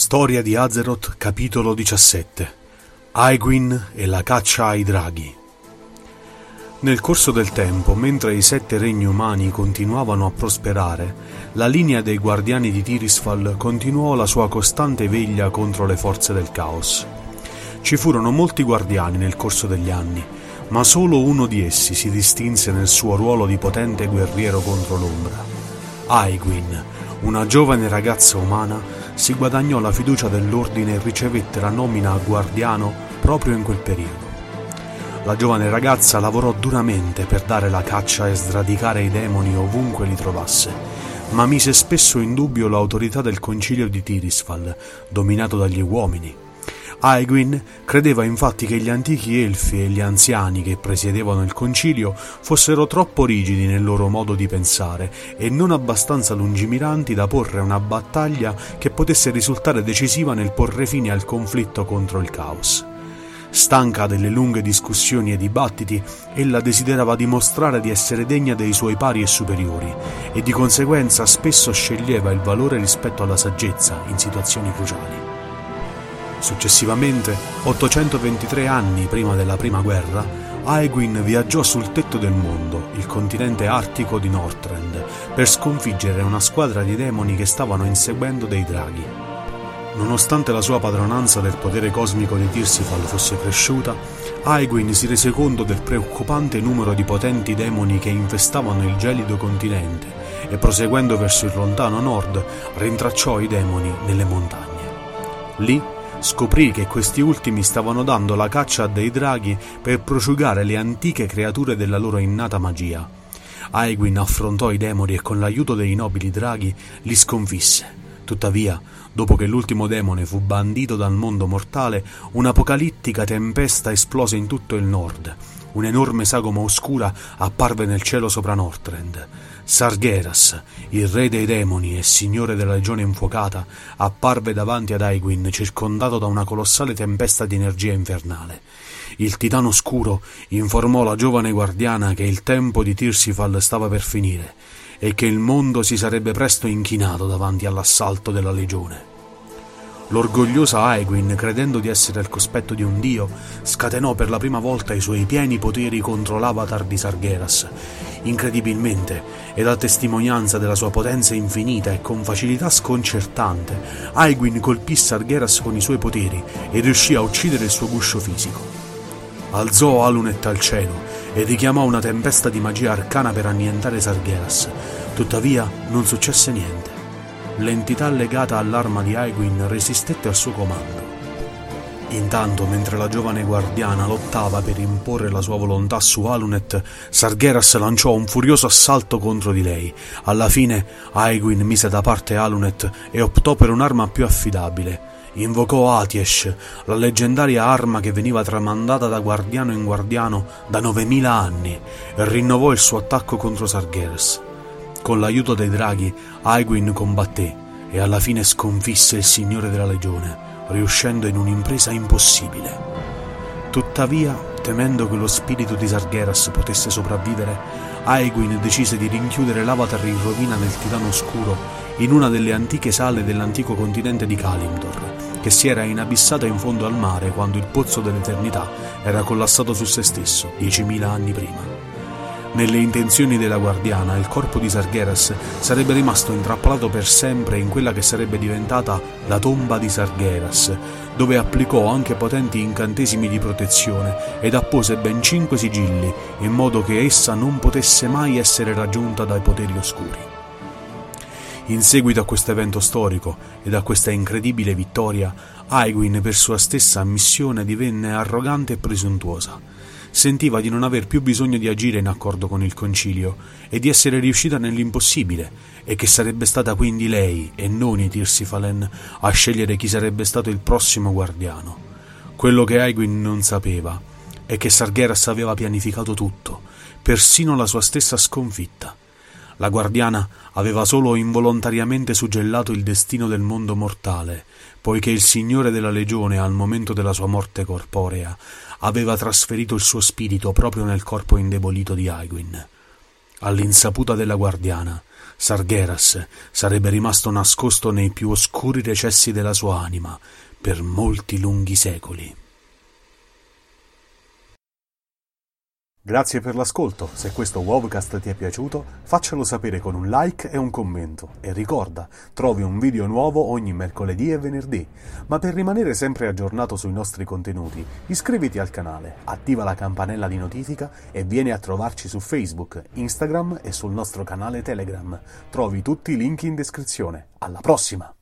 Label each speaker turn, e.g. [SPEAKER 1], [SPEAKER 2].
[SPEAKER 1] Storia di Azeroth, capitolo 17 Aegwin e la caccia ai draghi Nel corso del tempo, mentre i sette regni umani continuavano a prosperare, la linea dei guardiani di Tirisfal continuò la sua costante veglia contro le forze del caos. Ci furono molti guardiani nel corso degli anni, ma solo uno di essi si distinse nel suo ruolo di potente guerriero contro l'ombra. Aegwin, una giovane ragazza umana, si guadagnò la fiducia dell'ordine e ricevette la nomina a guardiano proprio in quel periodo. La giovane ragazza lavorò duramente per dare la caccia e sradicare i demoni ovunque li trovasse, ma mise spesso in dubbio l'autorità del concilio di Tirisfal, dominato dagli uomini. Aegwin credeva infatti che gli antichi elfi e gli anziani che presiedevano il concilio fossero troppo rigidi nel loro modo di pensare e non abbastanza lungimiranti da porre una battaglia che potesse risultare decisiva nel porre fine al conflitto contro il caos. Stanca delle lunghe discussioni e dibattiti, ella desiderava dimostrare di essere degna dei suoi pari e superiori e di conseguenza spesso sceglieva il valore rispetto alla saggezza in situazioni cruciali. Successivamente, 823 anni prima della prima guerra, Aegwin viaggiò sul tetto del mondo, il continente artico di Northrend, per sconfiggere una squadra di demoni che stavano inseguendo dei draghi. Nonostante la sua padronanza del potere cosmico di Tirsifal fosse cresciuta, Aegwin si rese conto del preoccupante numero di potenti demoni che infestavano il gelido continente e proseguendo verso il lontano nord rintracciò i demoni nelle montagne. Lì scoprì che questi ultimi stavano dando la caccia a dei draghi per prosciugare le antiche creature della loro innata magia. Aegwin affrontò i demoni e con l'aiuto dei nobili draghi li sconfisse. Tuttavia, dopo che l'ultimo demone fu bandito dal mondo mortale, un'apocalittica tempesta esplose in tutto il nord. Un'enorme sagoma oscura apparve nel cielo sopra Northrend. Sargeras, il re dei demoni e signore della legione infuocata, apparve davanti ad Aegwin circondato da una colossale tempesta di energia infernale. Il titano oscuro informò la giovane guardiana che il tempo di Tirsifal stava per finire e che il mondo si sarebbe presto inchinato davanti all'assalto della legione. L'orgogliosa Aegwin, credendo di essere al cospetto di un dio, scatenò per la prima volta i suoi pieni poteri contro l'avatar di Sargeras. Incredibilmente, e da testimonianza della sua potenza infinita e con facilità sconcertante, Aegwin colpì Sargeras con i suoi poteri e riuscì a uccidere il suo guscio fisico. Alzò Alunet al cielo e richiamò una tempesta di magia arcana per annientare Sargeras. Tuttavia non successe niente l'entità legata all'arma di Aegwin resistette al suo comando. Intanto, mentre la giovane guardiana lottava per imporre la sua volontà su Alunet, Sargeras lanciò un furioso assalto contro di lei. Alla fine, Aegwin mise da parte Alunet e optò per un'arma più affidabile. Invocò Atiesh, la leggendaria arma che veniva tramandata da guardiano in guardiano da 9000 anni, e rinnovò il suo attacco contro Sargeras. Con l'aiuto dei draghi, Aegwin combatté e alla fine sconfisse il Signore della Legione, riuscendo in un'impresa impossibile. Tuttavia, temendo che lo spirito di Sargeras potesse sopravvivere, Aegwin decise di rinchiudere l'avatar in rovina nel Titano Oscuro in una delle antiche sale dell'antico continente di Kalimdor, che si era inabissata in fondo al mare quando il pozzo dell'eternità era collassato su se stesso diecimila anni prima. Nelle intenzioni della guardiana, il corpo di Sargeras sarebbe rimasto intrappolato per sempre in quella che sarebbe diventata la tomba di Sargeras, dove applicò anche potenti incantesimi di protezione ed appose ben cinque sigilli, in modo che essa non potesse mai essere raggiunta dai poteri oscuri. In seguito a questo evento storico ed a questa incredibile vittoria, Aegwin per sua stessa missione divenne arrogante e presuntuosa sentiva di non aver più bisogno di agire in accordo con il concilio e di essere riuscita nell'impossibile, e che sarebbe stata quindi lei e non i Tirsifalen a scegliere chi sarebbe stato il prossimo guardiano. Quello che Aegwin non sapeva è che Sargeras aveva pianificato tutto, persino la sua stessa sconfitta. La guardiana aveva solo involontariamente suggellato il destino del mondo mortale, poiché il Signore della Legione, al momento della sua morte corporea, aveva trasferito il suo spirito proprio nel corpo indebolito di Aegwin. All'insaputa della guardiana, Sargeras sarebbe rimasto nascosto nei più oscuri recessi della sua anima per molti lunghi secoli. Grazie per l'ascolto, se questo Wovcast ti è piaciuto faccelo sapere con un like e un commento e ricorda, trovi un video nuovo ogni mercoledì e venerdì, ma per rimanere sempre aggiornato sui nostri contenuti iscriviti al canale, attiva la campanella di notifica e vieni a trovarci su Facebook, Instagram e sul nostro canale Telegram. Trovi tutti i link in descrizione. Alla prossima!